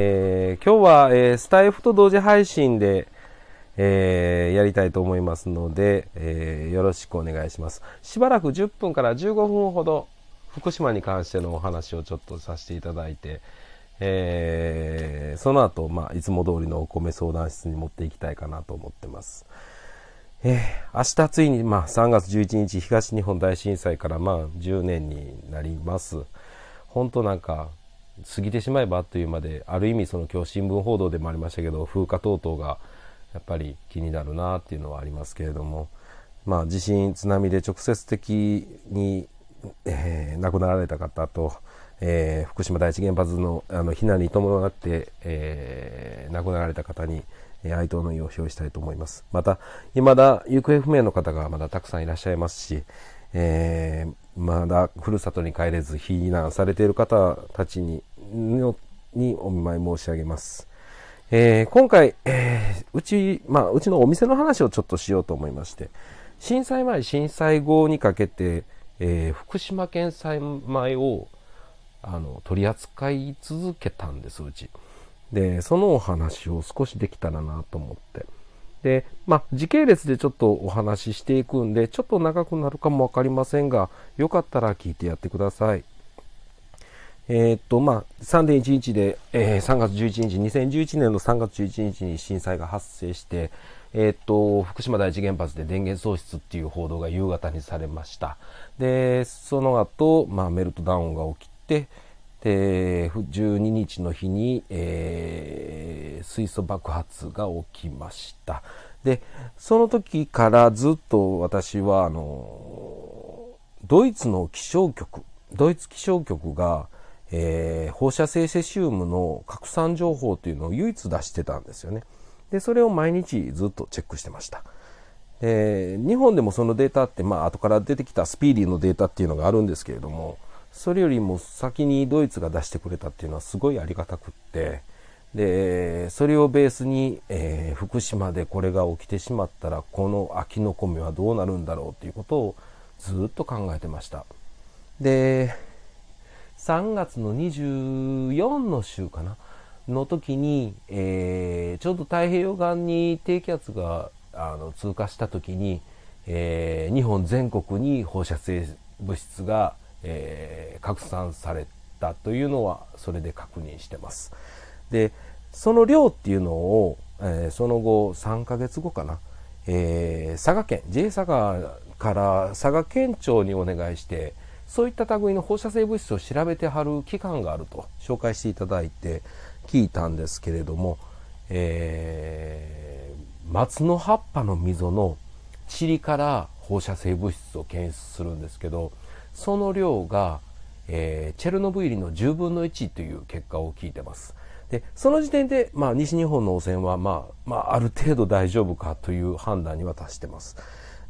えー、今日は、えー、スタイフと同時配信で、えー、やりたいと思いますので、え、よろしくお願いします。しばらく10分から15分ほど福島に関してのお話をちょっとさせていただいて、え、その後、まあ、いつも通りのお米相談室に持っていきたいかなと思ってます。えー、明日ついに、まあ、3月11日東日本大震災からまあ10年になります。本当なんか過ぎてしまえばあっという間である意味その今日新聞報道でもありましたけど風化等々がやっぱり気になるなっていうのはありますけれどもまあ地震津波で直接的に、えー、亡くなられた方と、えー、福島第一原発のあの避難に伴って、えー、亡くなられた方にえ哀悼の意を表したいと思います。また、未だ行方不明の方がまだたくさんいらっしゃいますし、えー、まだふるさとに帰れず避難されている方たちににお見舞い申し上げます。えー、今回、えー、うち、まあ、うちのお店の話をちょっとしようと思いまして、震災前、震災後にかけて、えー、福島県災米をあの取り扱い続けたんです、うち。で、そのお話を少しできたらなと思って。で、まあ、時系列でちょっとお話ししていくんで、ちょっと長くなるかもわかりませんが、よかったら聞いてやってください。えー、っと、まあ、3.11で、えー、3月11日、2011年の3月11日に震災が発生して、えー、っと、福島第一原発で電源喪失っていう報道が夕方にされました。で、その後、まあ、メルトダウンが起きて、で、12日の日に、えー、水素爆発が起きました。で、その時からずっと私は、あの、ドイツの気象局、ドイツ気象局が、えー、放射性セシウムの拡散情報というのを唯一出してたんですよね。で、それを毎日ずっとチェックしてました。で、日本でもそのデータって、まあ、後から出てきたスピーディーのデータっていうのがあるんですけれども、それよりも先にドイツが出してくれたっていうのはすごいありがたくって、で、それをベースに、えー、福島でこれが起きてしまったら、この秋の米はどうなるんだろうということをずっと考えてました。で、3月の24の週かなの時に、えー、ちょうど太平洋岸に低気圧があの通過した時に、えー、日本全国に放射性物質が、えー、拡散されたというのはそれで確認してます。で、その量っていうのを、えー、その後3ヶ月後かな、えー、佐賀県、J 佐賀から佐賀県庁にお願いして、そういった類の放射性物質を調べてはる機関があると紹介していただいて聞いたんですけれども、えー、松の葉っぱの溝の塵から放射性物質を検出するんですけどその量が、えー、チェルノブイリの10分の1という結果を聞いてます。でその時点で、まあ、西日本の汚染は、まあまあ、ある程度大丈夫かという判断には達してます。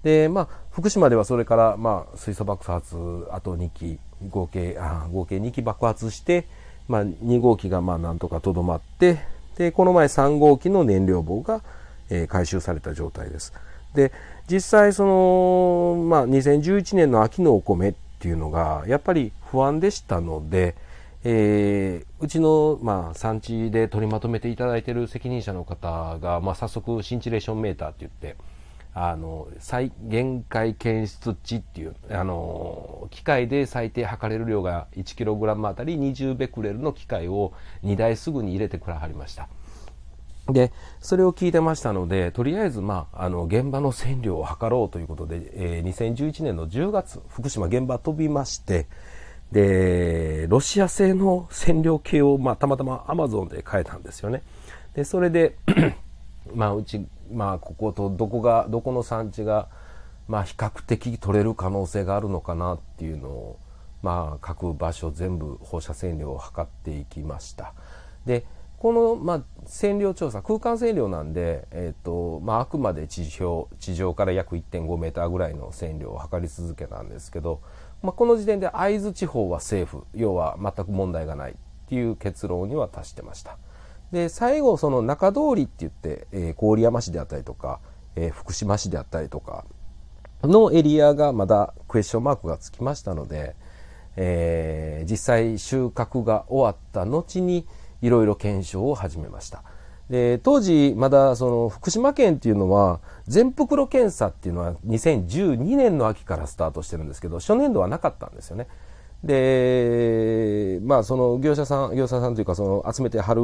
で、まあ、福島ではそれから、まあ、水素爆発、あと2機、合計、あ合計2機爆発して、まあ、2号機が、まあ、なんとかとどまって、で、この前3号機の燃料棒が、えー、回収された状態です。で、実際、その、まあ、2011年の秋のお米っていうのが、やっぱり不安でしたので、えー、うちの、まあ、産地で取りまとめていただいている責任者の方が、まあ、早速、シンチレーションメーターって言って、あの最限界検出値っていうあの機械で最低測れる量が 1kg あたり20ベクレルの機械を2台すぐに入れてくらはりました。でそれを聞いてましたのでとりあえず、まあ、あの現場の線量を測ろうということで、えー、2011年の10月福島現場飛びましてでロシア製の線量計を、まあ、たまたまアマゾンで買えたんですよね。でそれで まあうちまあこことどこがどこの産地がまあ比較的取れる可能性があるのかなっていうのをまあ各場所全部放射線量を測っていきましたでこの、まあ、線量調査空間線量なんで、えーとまあ、あくまで地表地上から約1.5メーターぐらいの線量を測り続けたんですけど、まあ、この時点で会津地方はセーフ要は全く問題がないっていう結論には達してました。で、最後、その中通りって言って、えー、郡山市であったりとか、えー、福島市であったりとかのエリアがまだクエスチョンマークがつきましたので、えー、実際収穫が終わった後に、いろいろ検証を始めました。で当時まだその福島県っていうのは全袋検査っていうのは2012年の秋からスタートしてるんですけど初年度はなかったんですよね。でまあその業者さん業者さんというかその集めてはる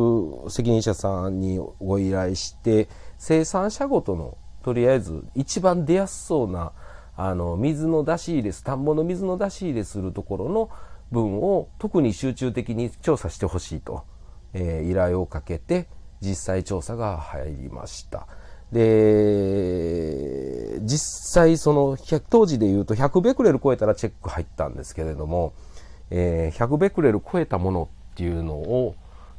責任者さんにご依頼して生産者ごとのとりあえず一番出やすそうなあの水の出し入れ田んぼの水の出し入れするところの分を特に集中的に調査してほしいと、えー、依頼をかけて実際調査が入りました。で、実際その当時で言うと100ベクレル超えたらチェック入ったんですけれども、えー、100ベクレル超えたものっていうのを、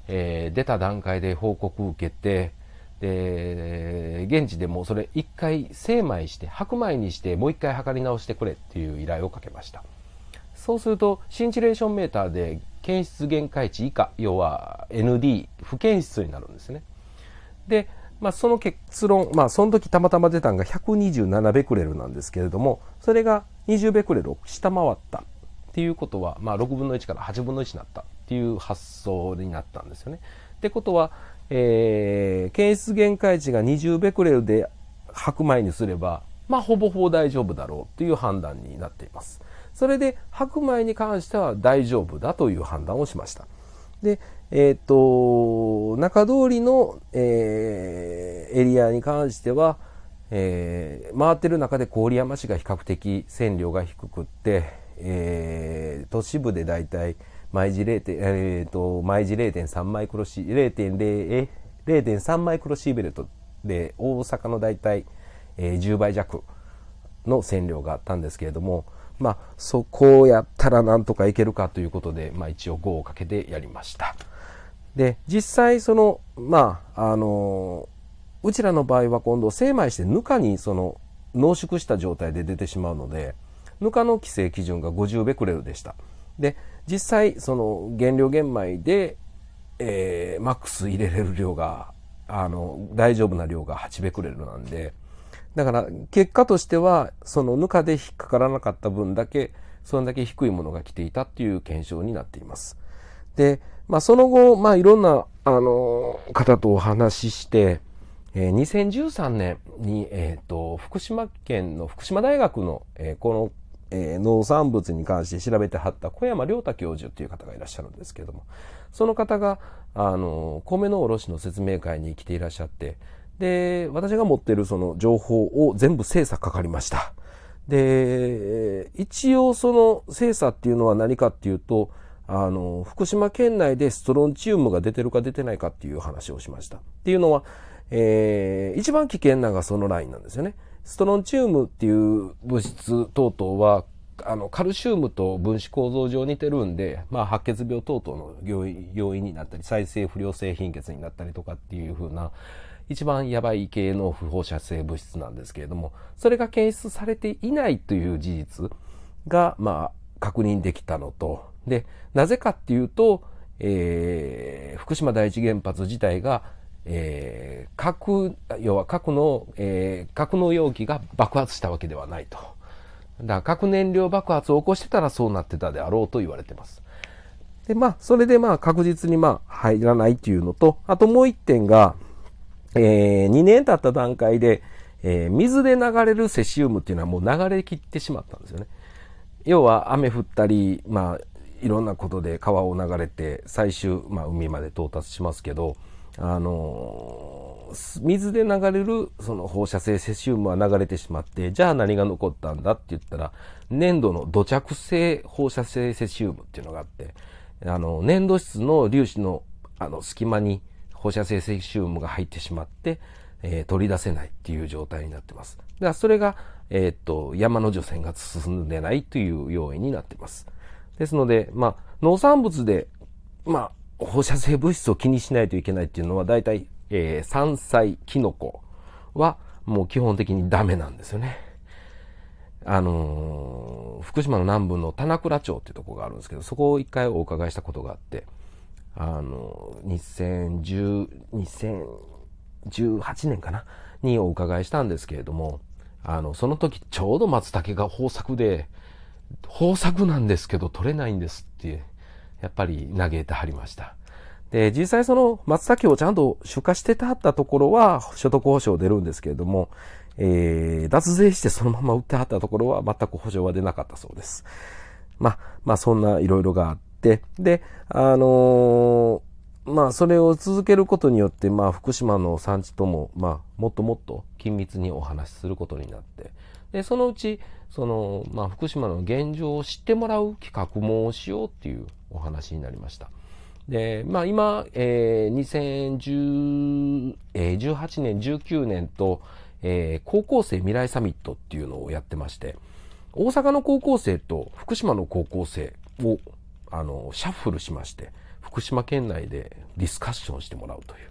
えー、出た段階で報告受けて、で、現地でもそれ一回精米して、白米にしてもう一回測り直してくれっていう依頼をかけました。そうすると、シンチレーションメーターで検出限界値以下、要は ND、不検出になるんですね。で、まあ、その結論、まあ、その時たまたま出たのが127ベクレルなんですけれども、それが20ベクレルを下回ったっていうことは、まあ、6分の1から8分の1になったっていう発想になったんですよね。ってことは、えー、検出限界値が20ベクレルで白米にすれば、まあ、ほぼほぼ大丈夫だろうという判断になっています。それで白米に関しては大丈夫だという判断をしました。で、えっ、と、中通りの、えー、エリアに関しては、えー、回ってる中で郡山市が比較的線量が低くって、えー、都市部でだいたい毎時 0.、えーと、毎時0.3マイクロシ0.0 0.3マイクロシーベルトで大阪のだいたい、えー、10倍弱の線量があったんですけれども、まあ、そこをやったらなんとかいけるかということで、まあ、一応5をかけてやりました。で、実際その、まあ、あの、うちらの場合は今度精米してぬかにその濃縮した状態で出てしまうので、ぬかの規制基準が50ベクレルでした。で、実際その原料玄米で、えー、マックス入れれる量が、あの、大丈夫な量が8ベクレルなんで、だから結果としてはそのぬかで引っかからなかった分だけそれだけ低いものが来ていたっていう検証になっています。で、まあその後、まあいろんなあの方とお話しして、えー、2013年に、えーと、福島県の福島大学の、えー、この、えー、農産物に関して調べてはった小山良太教授という方がいらっしゃるんですけれどもその方があの米の卸の説明会に来ていらっしゃってで、私が持ってるその情報を全部精査かかりました。で、一応その精査っていうのは何かっていうと、あの、福島県内でストロンチウムが出てるか出てないかっていう話をしました。っていうのは、えー、一番危険なのがそのラインなんですよね。ストロンチウムっていう物質等々は、あの、カルシウムと分子構造上似てるんで、まあ、白血病等々の要因になったり、再生不良性貧血になったりとかっていうふうな、一番やばい系の不放射性物質なんですけれども、それが検出されていないという事実が、まあ、確認できたのと、で、なぜかっていうと、えー、福島第一原発自体が、えー、核、要は核の、えー、核の容器が爆発したわけではないと。だから核燃料爆発を起こしてたらそうなってたであろうと言われてます。で、まあ、それでまあ確実にまあ入らないっていうのと、あともう一点が、えー、2年経った段階で、えー、水で流れるセシウムっていうのはもう流れ切ってしまったんですよね。要は雨降ったり、まあ、いろんなことで川を流れて最終、まあ、海まで到達しますけど、あのー、水で流れるその放射性セシウムは流れてしまって、じゃあ何が残ったんだって言ったら、粘土の土着性放射性セシウムっていうのがあって、あの、粘土質の粒子のあの隙間に放射性セシウムが入ってしまって、えー、取り出せないっていう状態になってます。だからそれが、えー、っと、山の除染が進んでないという要因になってます。ですので、まあ、農産物で、まあ、放射性物質を気にしないといけないっていうのは、大体、えー、山菜、キノコは、もう基本的にダメなんですよね。あのー、福島の南部の棚倉町っていうとこがあるんですけど、そこを一回お伺いしたことがあって、あの、2010、2018年かな？にお伺いしたんですけれども、あの、その時ちょうど松茸が豊作で、豊作なんですけど取れないんですって、やっぱり嘆いてはりました。で、実際その松茸をちゃんと出荷してたったところは所得保証出るんですけれども、えー、脱税してそのまま売ってはったところは全く保証は出なかったそうです。まあ、まあそんないろいろがあって、で、あのー、まあそれを続けることによって、まあ福島の産地とも、まあもっともっと緊密にお話しすることになって、で、そのうち、その、まあ福島の現状を知ってもらう企画もしようっていうお話になりました。で、まあ今、えー、2018年、19年と、えー、高校生未来サミットっていうのをやってまして、大阪の高校生と福島の高校生を、あの、シャッフルしまして、福島県内でディスカッションしてもらうという、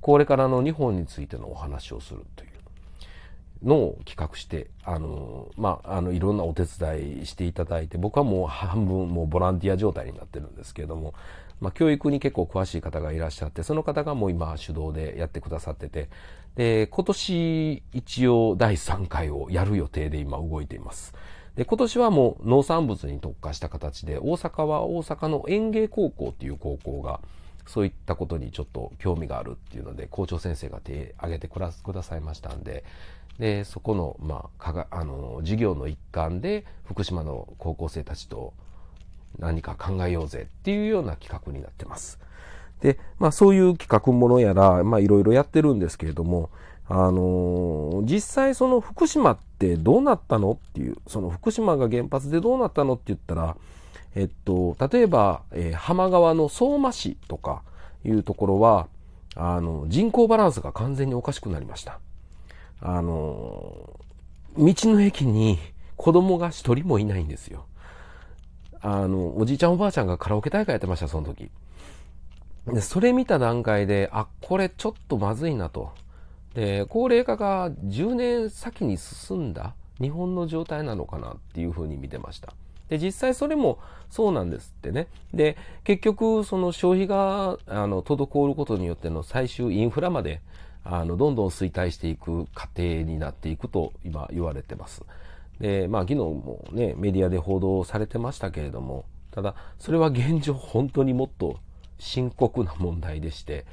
これからの日本についてのお話をするというのを企画して、あの、まあ、あの、いろんなお手伝いしていただいて、僕はもう半分もうボランティア状態になってるんですけれども、まあ、教育に結構詳しい方がいらっしゃって、その方がもう今主導でやってくださってて、で、今年一応第3回をやる予定で今動いています。で、今年はもう農産物に特化した形で、大阪は大阪の園芸高校っていう高校が、そういったことにちょっと興味があるっていうので、校長先生が手挙げてくださいましたんで、で、そこの、まあ、かが、あの、授業の一環で、福島の高校生たちと何か考えようぜっていうような企画になってます。で、まあそういう企画ものやら、まあいろいろやってるんですけれども、あのー、実際その福島ってどうなったのっていう、その福島が原発でどうなったのって言ったら、えっと、例えば、えー、浜川の相馬市とかいうところは、あの、人口バランスが完全におかしくなりました。あのー、道の駅に子供が一人もいないんですよ。あの、おじいちゃんおばあちゃんがカラオケ大会やってました、その時。で、それ見た段階で、あ、これちょっとまずいなと。で、高齢化が10年先に進んだ日本の状態なのかなっていうふうに見てました。で、実際それもそうなんですってね。で、結局、その消費が、あの、滞ることによっての最終インフラまで、あの、どんどん衰退していく過程になっていくと今言われてます。で、まあ昨日もね、メディアで報道されてましたけれども、ただ、それは現状本当にもっと深刻な問題でして、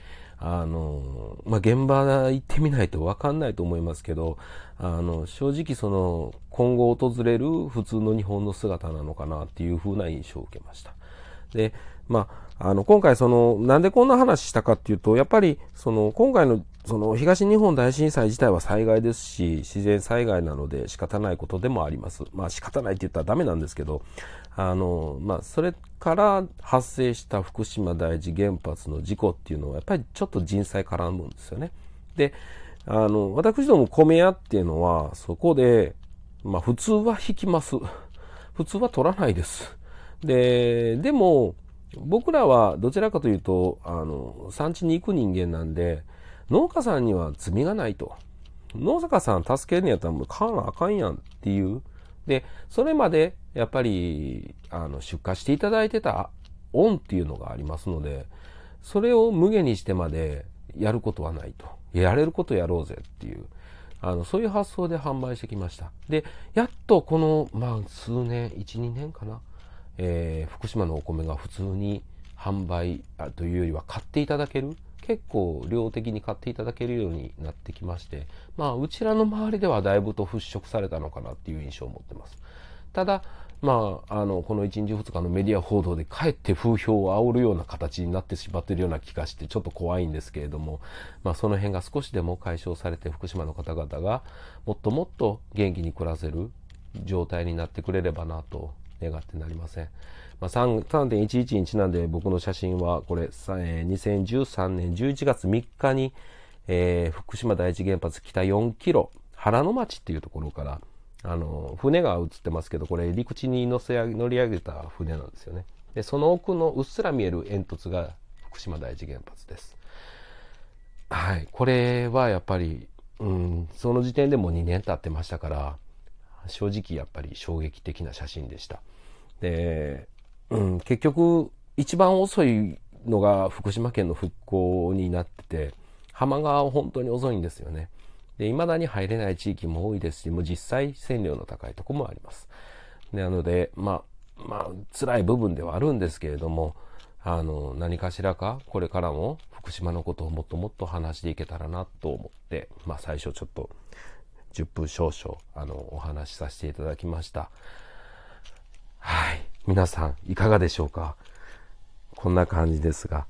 あの、まあ、現場行ってみないとわかんないと思いますけど、あの、正直その、今後訪れる普通の日本の姿なのかなっていう風な印象を受けました。で、まあ、あの、今回その、なんでこんな話したかっていうと、やっぱり、その、今回の、その、東日本大震災自体は災害ですし、自然災害なので仕方ないことでもあります。まあ、仕方ないって言ったらダメなんですけど、あの、まあ、それから発生した福島第一原発の事故っていうのは、やっぱりちょっと人災絡むんですよね。で、あの、私ども米屋っていうのは、そこで、まあ、普通は引きます。普通は取らないです。で、でも、僕らはどちらかというと、あの、産地に行く人間なんで、農家さんには罪がないと。農家さん助けるんやったらもう買わなあかんやんっていうで、それまでやっぱりあの出荷していただいてた恩っていうのがありますので、それを無限にしてまでやることはないと。やれることやろうぜっていう、あの、そういう発想で販売してきました。で、やっとこの、まあ、数年、1、2年かな、えー、福島のお米が普通に販売というよりは買っていただける結構量的に買っていただけるようになってきまして、まあ、うちらの周りではだいぶと払拭されたのかなっていう印象を持ってます。ただ、まあ、あの、この1日2日のメディア報道でかえって風評を煽るような形になってしまっているような気がしてちょっと怖いんですけれども、まあ、その辺が少しでも解消されて福島の方々がもっともっと元気に暮らせる状態になってくれればなと願ってなりません。まあ、3.11にちなんで僕の写真はこれ、えー、2013年11月3日に、えー、福島第一原発北4キロ、原野町っていうところから、あの、船が映ってますけど、これ陸地に乗せ乗り上げた船なんですよね。で、その奥のうっすら見える煙突が福島第一原発です。はい。これはやっぱり、うん、その時点でもう2年経ってましたから、正直やっぱり衝撃的な写真でした。で、うん、結局、一番遅いのが福島県の復興になってて、浜川は本当に遅いんですよね。で、未だに入れない地域も多いですし、もう実際線量の高いとこもあります。なので、まあ、まあ、辛い部分ではあるんですけれども、あの、何かしらか、これからも福島のことをもっともっと話していけたらなと思って、まあ最初ちょっと10分少々、あの、お話しさせていただきました。はい。皆さん、いかがでしょうか？こんな感じですが。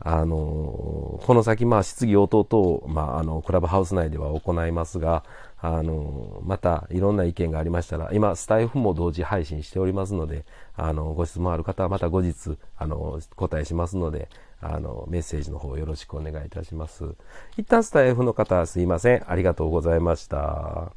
あの、この先、まあ、質疑応答等、まあ、あの、クラブハウス内では行いますが、あの、また、いろんな意見がありましたら、今、スタイフも同時配信しておりますので、あの、ご質問ある方はまた後日、あの、答えしますので、あの、メッセージの方よろしくお願いいたします。一旦スタイフの方はすいません。ありがとうございました。